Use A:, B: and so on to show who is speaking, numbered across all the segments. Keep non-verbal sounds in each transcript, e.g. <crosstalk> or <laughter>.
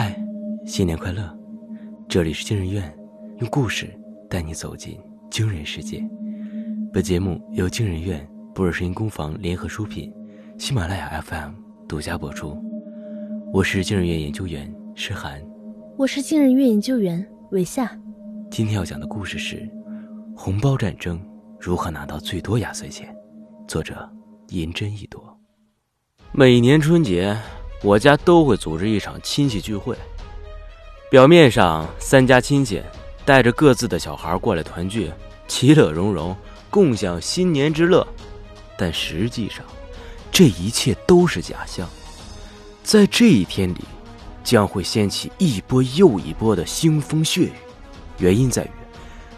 A: 嗨，新年快乐！这里是惊人院，用故事带你走进惊人世界。本节目由惊人院、布尔声音工坊联合出品，喜马拉雅 FM 独家播出。我是惊人院研究员诗涵，
B: 我是惊人院研究员韦夏。
A: 今天要讲的故事是红包战争如何拿到最多压岁钱。作者银针一朵。每年春节。我家都会组织一场亲戚聚会，表面上三家亲戚带着各自的小孩过来团聚，其乐融融，共享新年之乐。但实际上，这一切都是假象。在这一天里，将会掀起一波又一波的腥风血雨。原因在于，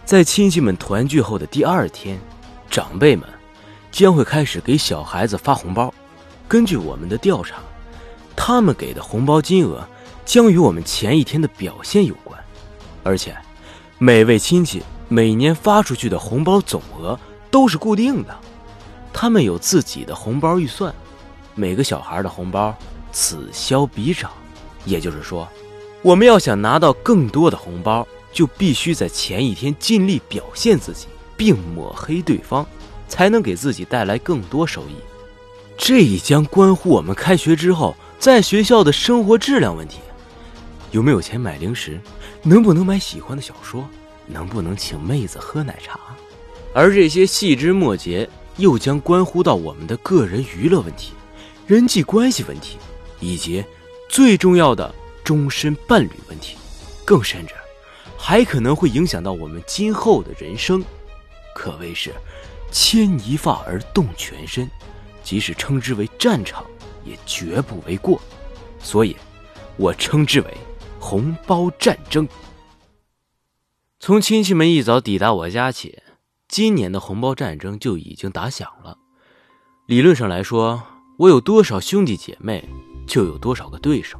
A: 在亲戚们团聚后的第二天，长辈们将会开始给小孩子发红包。根据我们的调查。他们给的红包金额将与我们前一天的表现有关，而且每位亲戚每年发出去的红包总额都是固定的，他们有自己的红包预算，每个小孩的红包此消彼长，也就是说，我们要想拿到更多的红包，就必须在前一天尽力表现自己，并抹黑对方，才能给自己带来更多收益。这一将关乎我们开学之后。在学校的生活质量问题，有没有钱买零食？能不能买喜欢的小说？能不能请妹子喝奶茶？而这些细枝末节，又将关乎到我们的个人娱乐问题、人际关系问题，以及最重要的终身伴侣问题，更甚至还可能会影响到我们今后的人生，可谓是牵一发而动全身，即使称之为战场。也绝不为过，所以，我称之为红包战争。从亲戚们一早抵达我家起，今年的红包战争就已经打响了。理论上来说，我有多少兄弟姐妹，就有多少个对手。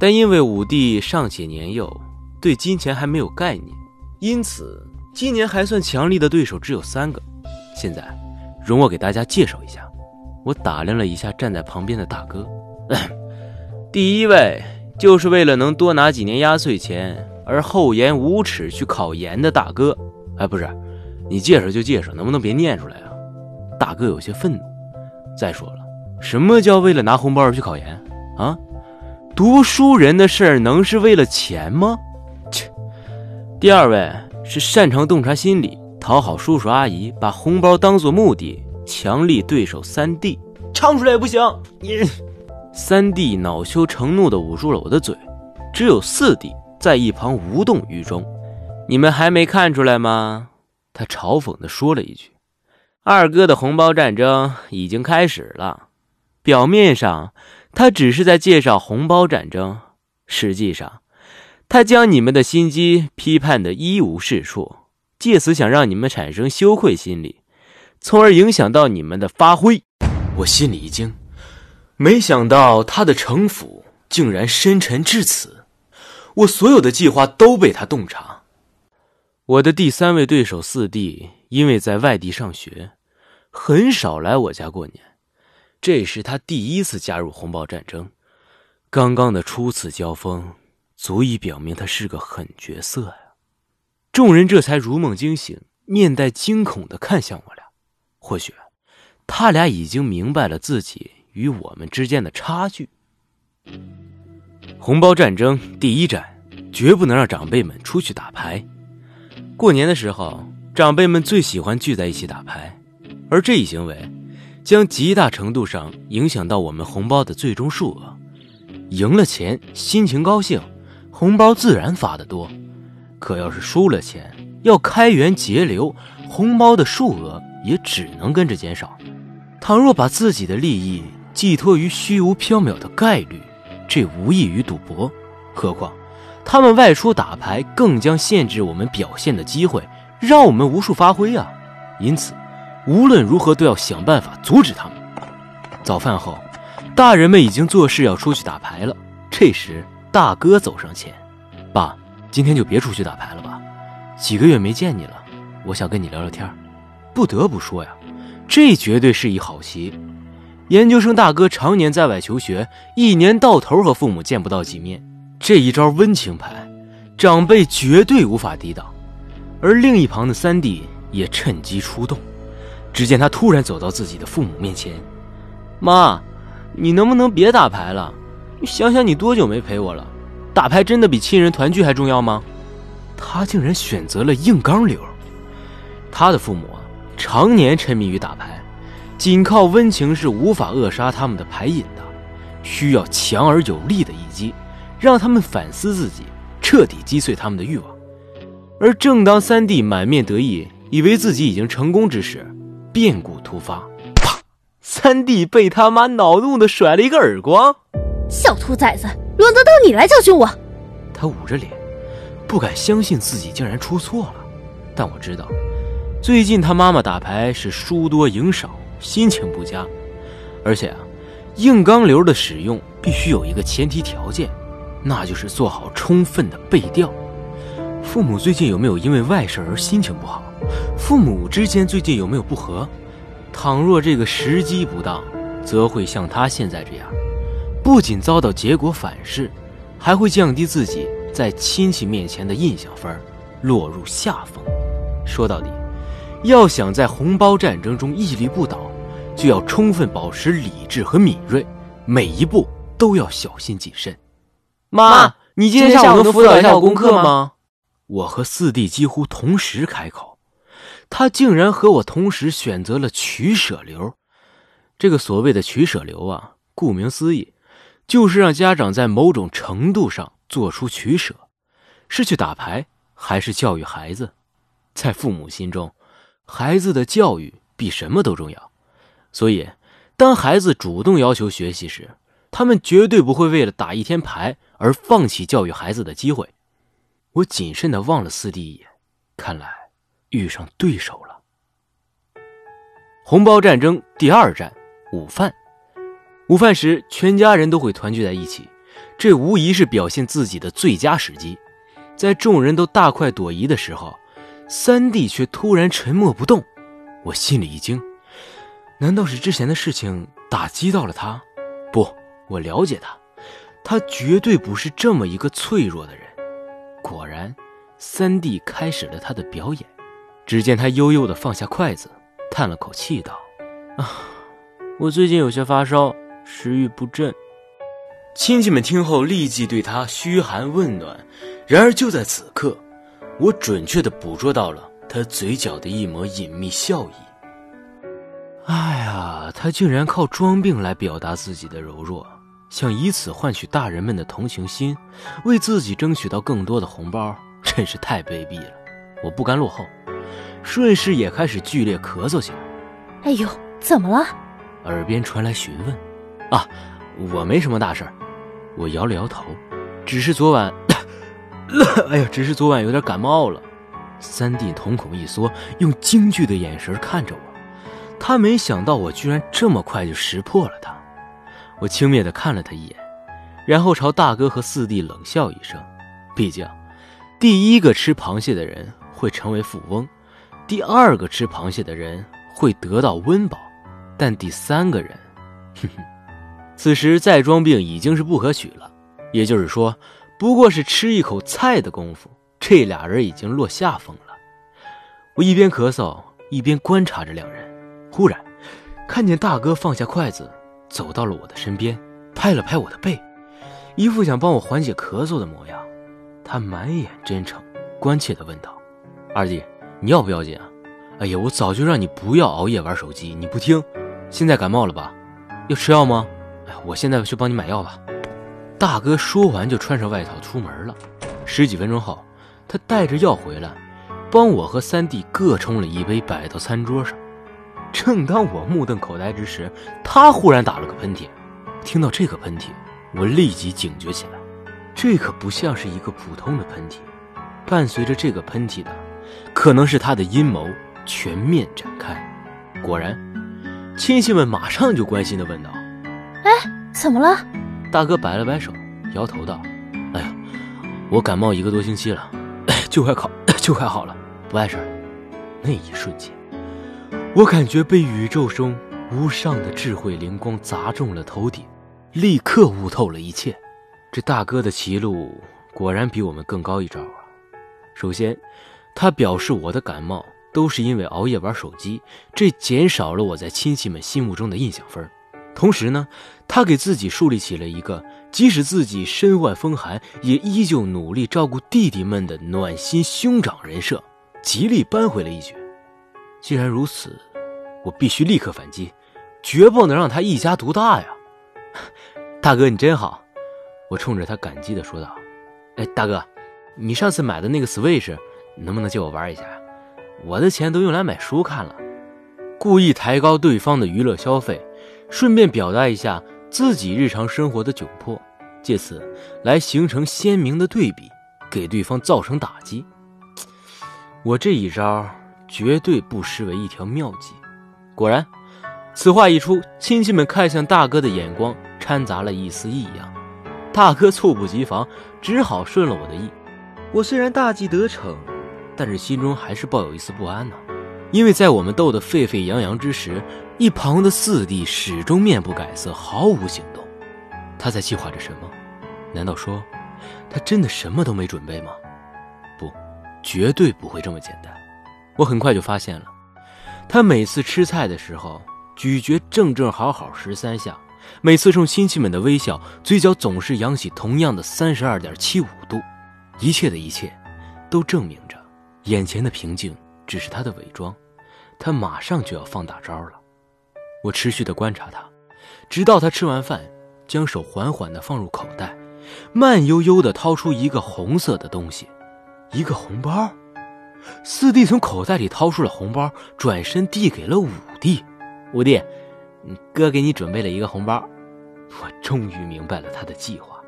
A: 但因为五弟尚且年幼，对金钱还没有概念，因此今年还算强力的对手只有三个。现在，容我给大家介绍一下。我打量了一下站在旁边的大哥，第一位就是为了能多拿几年压岁钱而厚颜无耻去考研的大哥。哎，不是，你介绍就介绍，能不能别念出来啊？大哥有些愤怒。再说了，什么叫为了拿红包而去考研啊？读书人的事儿能是为了钱吗？切！第二位是擅长洞察心理、讨好叔叔阿姨，把红包当做目的。强力对手三弟，唱出来也不行。你三弟恼羞成怒的捂住了我的嘴，只有四弟在一旁无动于衷。你们还没看出来吗？他嘲讽的说了一句：“二哥的红包战争已经开始了。”表面上他只是在介绍红包战争，实际上他将你们的心机批判的一无是处，借此想让你们产生羞愧心理。从而影响到你们的发挥，我心里一惊，没想到他的城府竟然深沉至此，我所有的计划都被他洞察。我的第三位对手四弟因为在外地上学，很少来我家过年，这是他第一次加入红包战争。刚刚的初次交锋，足以表明他是个狠角色呀。众人这才如梦惊醒，面带惊恐的看向我俩。或许，他俩已经明白了自己与我们之间的差距。红包战争第一战，绝不能让长辈们出去打牌。过年的时候，长辈们最喜欢聚在一起打牌，而这一行为将极大程度上影响到我们红包的最终数额。赢了钱，心情高兴，红包自然发得多；可要是输了钱，要开源节流，红包的数额。也只能跟着减少。倘若把自己的利益寄托于虚无缥缈的概率，这无异于赌博。何况，他们外出打牌，更将限制我们表现的机会，让我们无处发挥啊！因此，无论如何都要想办法阻止他们。早饭后，大人们已经做事要出去打牌了。这时，大哥走上前：“爸，今天就别出去打牌了吧？几个月没见你了，我想跟你聊聊天。”不得不说呀，这绝对是一好棋。研究生大哥常年在外求学，一年到头和父母见不到几面，这一招温情牌，长辈绝对无法抵挡。而另一旁的三弟也趁机出动。只见他突然走到自己的父母面前：“妈，你能不能别打牌了？想想，你多久没陪我了？打牌真的比亲人团聚还重要吗？”他竟然选择了硬刚流。他的父母，常年沉迷于打牌，仅靠温情是无法扼杀他们的牌瘾的，需要强而有力的一击，让他们反思自己，彻底击碎他们的欲望。而正当三弟满面得意，以为自己已经成功之时，变故突发，啪！三弟被他妈恼怒的甩了一个耳光。
B: 小兔崽子，轮得到你来教训我？
A: 他捂着脸，不敢相信自己竟然出错了。但我知道，最近他妈妈打牌是输多赢少，心情不佳。而且啊，硬刚流的使用必须有一个前提条件，那就是做好充分的背调。父母最近有没有因为外事而心情不好？父母之间最近有没有不和？倘若这个时机不当，则会像他现在这样，不仅遭到结果反噬，还会降低自己在亲戚面前的印象分，落入下风。说到底，要想在红包战争中屹立不倒，就要充分保持理智和敏锐，每一步都要小心谨慎。妈，你今天下午能辅导一下我功课吗？我和四弟几乎同时开口，他竟然和我同时选择了取舍流。这个所谓的取舍流啊，顾名思义，就是让家长在某种程度上做出取舍，是去打牌还是教育孩子？在父母心中，孩子的教育比什么都重要。所以，当孩子主动要求学习时，他们绝对不会为了打一天牌而放弃教育孩子的机会。我谨慎的望了四弟一眼，看来遇上对手了。红包战争第二战，午饭。午饭时，全家人都会团聚在一起，这无疑是表现自己的最佳时机。在众人都大快朵颐的时候，三弟却突然沉默不动。我心里一惊，难道是之前的事情打击到了他？不，我了解他，他绝对不是这么一个脆弱的人。果然，三弟开始了他的表演。只见他悠悠的放下筷子，叹了口气道：“啊，我最近有些发烧，食欲不振。”亲戚们听后立即对他嘘寒问暖。然而就在此刻，我准确的捕捉到了他嘴角的一抹隐秘笑意。哎呀，他竟然靠装病来表达自己的柔弱。想以此换取大人们的同情心，为自己争取到更多的红包，真是太卑鄙了！我不甘落后，顺势也开始剧烈咳嗽起来。
B: 哎呦，怎么了？
A: 耳边传来询问。啊，我没什么大事儿。我摇了摇头，只是昨晚，<laughs> 哎呀，只是昨晚有点感冒了。三弟瞳孔一缩，用惊惧的眼神看着我。他没想到我居然这么快就识破了他。我轻蔑地看了他一眼，然后朝大哥和四弟冷笑一声。毕竟，第一个吃螃蟹的人会成为富翁，第二个吃螃蟹的人会得到温饱，但第三个人，哼哼，此时再装病已经是不可取了。也就是说，不过是吃一口菜的功夫，这俩人已经落下风了。我一边咳嗽一边观察着两人，忽然看见大哥放下筷子。走到了我的身边，拍了拍我的背，一副想帮我缓解咳嗽的模样。他满眼真诚，关切地问道：“二弟，你要不要紧啊？哎呀，我早就让你不要熬夜玩手机，你不听。现在感冒了吧？要吃药吗？哎，我现在去帮你买药吧。”大哥说完就穿上外套出门了。十几分钟后，他带着药回来，帮我和三弟各冲了一杯，摆到餐桌上。正当我目瞪口呆之时，他忽然打了个喷嚏。听到这个喷嚏，我立即警觉起来。这可不像是一个普通的喷嚏，伴随着这个喷嚏的，可能是他的阴谋全面展开。果然，亲戚们马上就关心地问道：“
B: 哎，怎么了？”
A: 大哥摆了摆手，摇头道：“哎呀，我感冒一个多星期了，<clears throat> 就快好，<coughs> 就快好了，不碍事儿。”那一瞬间。我感觉被宇宙中无上的智慧灵光砸中了头顶，立刻悟透了一切。这大哥的棋路果然比我们更高一招啊！首先，他表示我的感冒都是因为熬夜玩手机，这减少了我在亲戚们心目中的印象分。同时呢，他给自己树立起了一个即使自己身患风寒，也依旧努力照顾弟弟们的暖心兄长人设，极力扳回了一局。既然如此，我必须立刻反击，绝不能让他一家独大呀！<laughs> 大哥，你真好！我冲着他感激地说道：“哎，大哥，你上次买的那个 Switch 能不能借我玩一下？我的钱都用来买书看了。”故意抬高对方的娱乐消费，顺便表达一下自己日常生活的窘迫，借此来形成鲜明的对比，给对方造成打击。我这一招。绝对不失为一条妙计。果然，此话一出，亲戚们看向大哥的眼光掺杂了一丝异样。大哥猝不及防，只好顺了我的意。我虽然大计得逞，但是心中还是抱有一丝不安呢。因为在我们斗得沸沸扬扬之时，一旁的四弟始终面不改色，毫无行动。他在计划着什么？难道说，他真的什么都没准备吗？不，绝对不会这么简单。我很快就发现了，他每次吃菜的时候咀嚼正正好好十三下，每次冲亲戚们的微笑，嘴角总是扬起同样的三十二点七五度。一切的一切，都证明着眼前的平静只是他的伪装。他马上就要放大招了。我持续的观察他，直到他吃完饭，将手缓缓的放入口袋，慢悠悠的掏出一个红色的东西，一个红包。四弟从口袋里掏出了红包，转身递给了五弟。五弟，哥给你准备了一个红包。我终于明白了他的计划。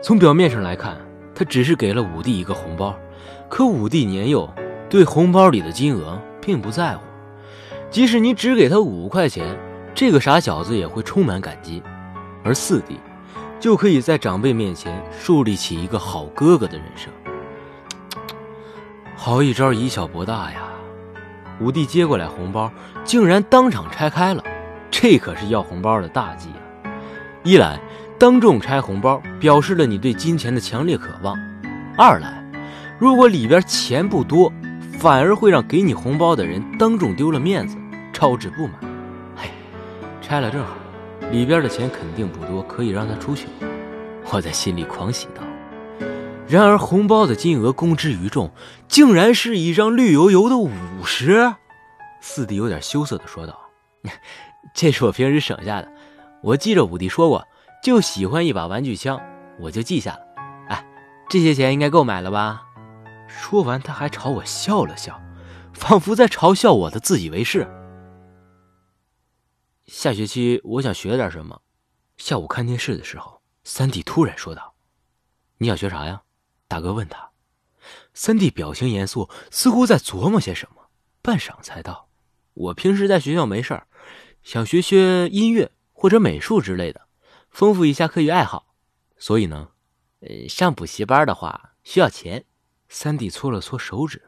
A: 从表面上来看，他只是给了五弟一个红包，可五弟年幼，对红包里的金额并不在乎。即使你只给他五块钱，这个傻小子也会充满感激。而四弟，就可以在长辈面前树立起一个好哥哥的人设。好一招以小博大呀！五弟接过来红包，竟然当场拆开了，这可是要红包的大忌啊！一来，当众拆红包表示了你对金钱的强烈渴望；二来，如果里边钱不多，反而会让给你红包的人当众丢了面子，招致不满。嘿，拆了正好，里边的钱肯定不多，可以让他出去。我在心里狂喜道。然而，红包的金额公之于众，竟然是一张绿油油的五十。四弟有点羞涩的说道：“ <laughs> 这是我平时省下的，我记着五弟说过，就喜欢一把玩具枪，我就记下了。哎，这些钱应该够买了吧？”说完，他还朝我笑了笑，仿佛在嘲笑我的自以为是。下学期我想学点什么。下午看电视的时候，三弟突然说道：“你想学啥呀？”大哥问他，三弟表情严肃，似乎在琢磨些什么。半晌才道：“我平时在学校没事儿，想学学音乐或者美术之类的，丰富一下课余爱好。所以呢，呃，上补习班的话需要钱。”三弟搓了搓手指，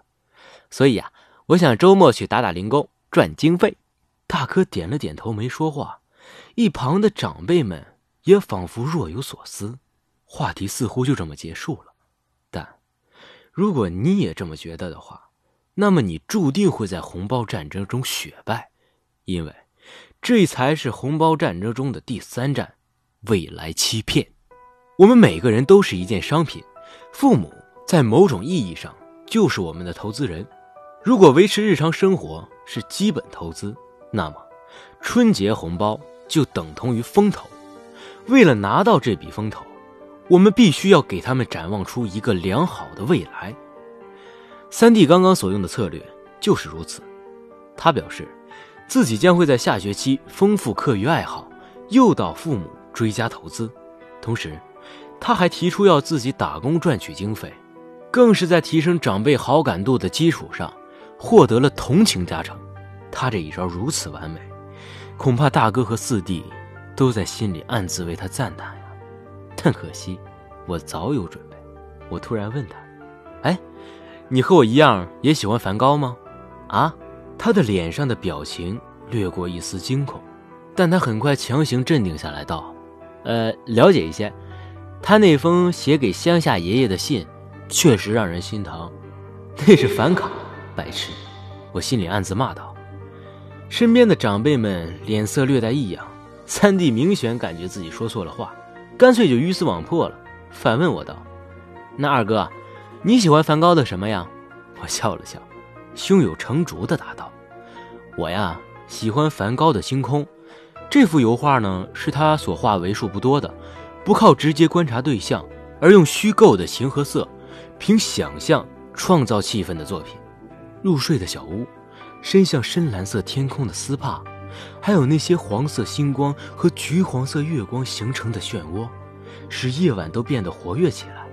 A: 所以呀，我想周末去打打零工赚经费。大哥点了点头，没说话。一旁的长辈们也仿佛若有所思，话题似乎就这么结束了。但如果你也这么觉得的话，那么你注定会在红包战争中血败，因为这才是红包战争中的第三战——未来欺骗。我们每个人都是一件商品，父母在某种意义上就是我们的投资人。如果维持日常生活是基本投资，那么春节红包就等同于风投。为了拿到这笔风投，我们必须要给他们展望出一个良好的未来。三弟刚刚所用的策略就是如此。他表示，自己将会在下学期丰富课余爱好，诱导父母追加投资。同时，他还提出要自己打工赚取经费，更是在提升长辈好感度的基础上，获得了同情加成。他这一招如此完美，恐怕大哥和四弟都在心里暗自为他赞叹呀。但可惜，我早有准备。我突然问他：“哎，你和我一样也喜欢梵高吗？”啊，他的脸上的表情掠过一丝惊恐，但他很快强行镇定下来，道：“呃，了解一些。他那封写给乡下爷爷的信，确实让人心疼。那是反卡，白痴！我心里暗自骂道。身边的长辈们脸色略带异样，三弟明显感觉自己说错了话，干脆就鱼死网破了，反问我道：“那二哥，你喜欢梵高的什么呀？”我笑了笑，胸有成竹的答道：“我呀，喜欢梵高的《星空》。这幅油画呢，是他所画为数不多的，不靠直接观察对象，而用虚构的形和色，凭想象。”创造气氛的作品，入睡的小屋，伸向深蓝色天空的丝帕，还有那些黄色星光和橘黄色月光形成的漩涡，使夜晚都变得活跃起来。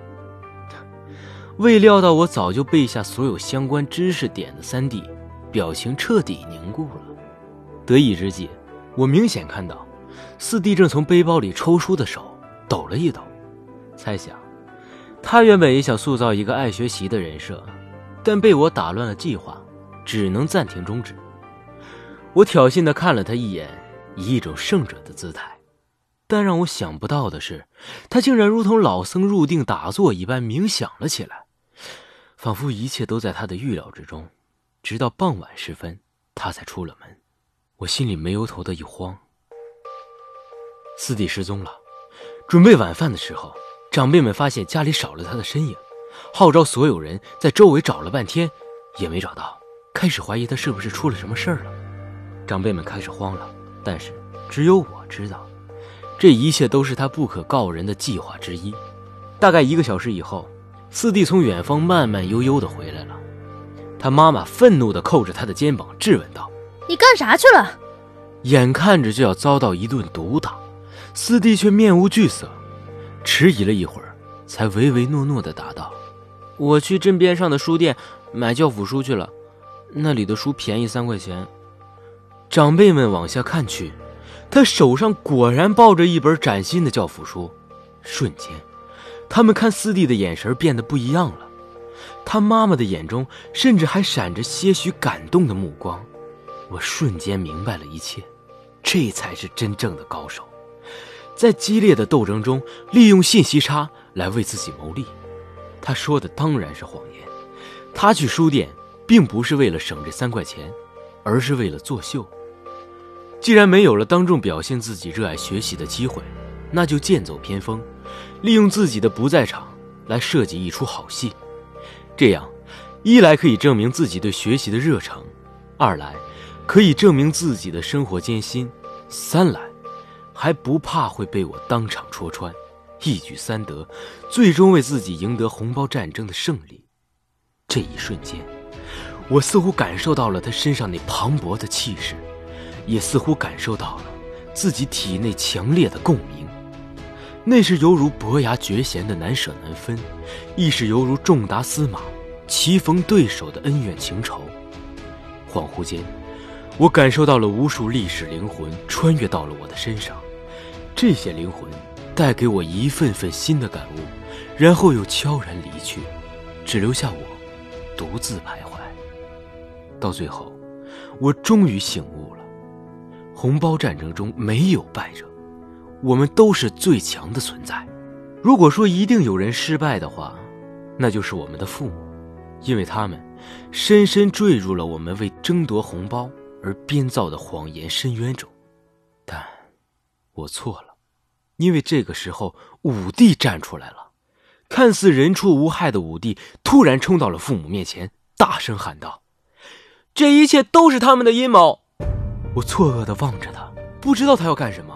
A: 未料到我早就背下所有相关知识点的三弟，表情彻底凝固了。得意之际，我明显看到四弟正从背包里抽出的手抖了一抖，猜想。他原本也想塑造一个爱学习的人设，但被我打乱了计划，只能暂停终止。我挑衅地看了他一眼，以一种胜者的姿态。但让我想不到的是，他竟然如同老僧入定打坐一般冥想了起来，仿佛一切都在他的预料之中。直到傍晚时分，他才出了门。我心里没由头的一慌。四弟失踪了。准备晚饭的时候。长辈们发现家里少了他的身影，号召所有人在周围找了半天，也没找到，开始怀疑他是不是出了什么事儿了。长辈们开始慌了，但是只有我知道，这一切都是他不可告人的计划之一。大概一个小时以后，四弟从远方慢慢悠悠地回来了，他妈妈愤怒地扣着他的肩膀质问道：“
B: 你干啥去了？”
A: 眼看着就要遭到一顿毒打，四弟却面无惧色。迟疑了一会儿，才唯唯诺诺地答道：“我去镇边上的书店买教辅书去了，那里的书便宜三块钱。”长辈们往下看去，他手上果然抱着一本崭新的教辅书。瞬间，他们看四弟的眼神变得不一样了，他妈妈的眼中甚至还闪着些许感动的目光。我瞬间明白了一切，这才是真正的高手。在激烈的斗争中，利用信息差来为自己谋利。他说的当然是谎言。他去书店，并不是为了省这三块钱，而是为了作秀。既然没有了当众表现自己热爱学习的机会，那就剑走偏锋，利用自己的不在场来设计一出好戏。这样，一来可以证明自己对学习的热诚，二来可以证明自己的生活艰辛，三来。还不怕会被我当场戳穿，一举三得，最终为自己赢得红包战争的胜利。这一瞬间，我似乎感受到了他身上那磅礴的气势，也似乎感受到了自己体内强烈的共鸣。那是犹如伯牙绝弦的难舍难分，亦是犹如仲达司马棋逢对手的恩怨情仇。恍惚间，我感受到了无数历史灵魂穿越到了我的身上。这些灵魂带给我一份份新的感悟，然后又悄然离去，只留下我独自徘徊。到最后，我终于醒悟了：红包战争中没有败者，我们都是最强的存在。如果说一定有人失败的话，那就是我们的父母，因为他们深深坠入了我们为争夺红包而编造的谎言深渊中。但，我错了。因为这个时候，武帝站出来了，看似人畜无害的武帝突然冲到了父母面前，大声喊道：“这一切都是他们的阴谋！”我错愕的望着他，不知道他要干什么。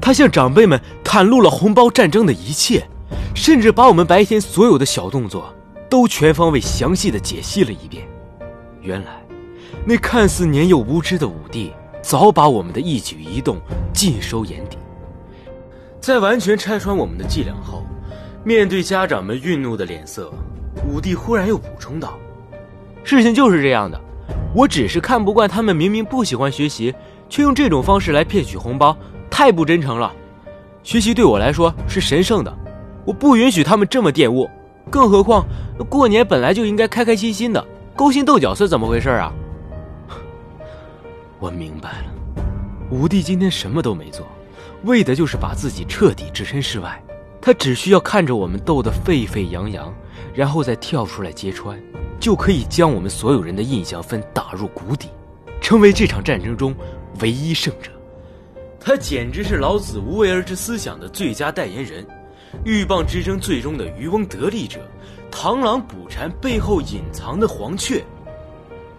A: 他向长辈们袒露了红包战争的一切，甚至把我们白天所有的小动作都全方位详细的解析了一遍。原来，那看似年幼无知的武帝，早把我们的一举一动尽收眼底。在完全拆穿我们的伎俩后，面对家长们愠怒的脸色，武帝忽然又补充道：“事情就是这样的，我只是看不惯他们明明不喜欢学习，却用这种方式来骗取红包，太不真诚了。学习对我来说是神圣的，我不允许他们这么玷污。更何况，过年本来就应该开开心心的，勾心斗角是怎么回事啊？” <laughs> 我明白了，武帝今天什么都没做。为的就是把自己彻底置身事外，他只需要看着我们斗得沸沸扬扬，然后再跳出来揭穿，就可以将我们所有人的印象分打入谷底，成为这场战争中唯一胜者。他简直是老子无为而治思想的最佳代言人，鹬蚌之争最终的渔翁得利者，螳螂捕蝉背后隐藏的黄雀。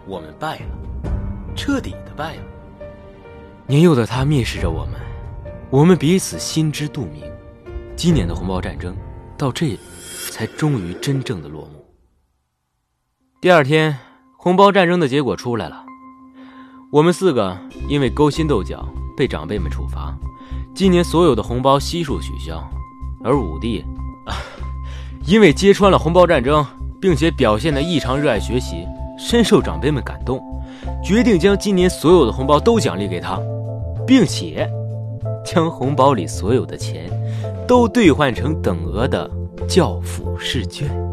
A: 我们败了，彻底的败了。年幼的他蔑视着我们，我们彼此心知肚明。今年的红包战争到这里，才终于真正的落幕。第二天，红包战争的结果出来了，我们四个因为勾心斗角被长辈们处罚，今年所有的红包悉数取消。而五弟，<laughs> 因为揭穿了红包战争，并且表现得异常热爱学习。深受长辈们感动，决定将今年所有的红包都奖励给他，并且将红包里所有的钱都兑换成等额的教辅试卷。